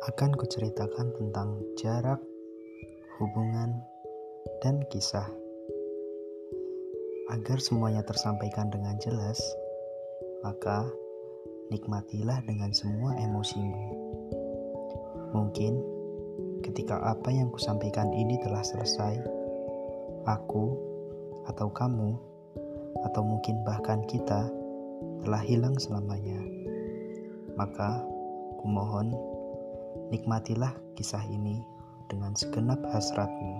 akan kuceritakan tentang jarak, hubungan, dan kisah. Agar semuanya tersampaikan dengan jelas, maka nikmatilah dengan semua emosimu. Mungkin ketika apa yang kusampaikan ini telah selesai, aku atau kamu, atau mungkin bahkan kita telah hilang selamanya. Maka, kumohon Nikmatilah kisah ini dengan segenap hasratmu.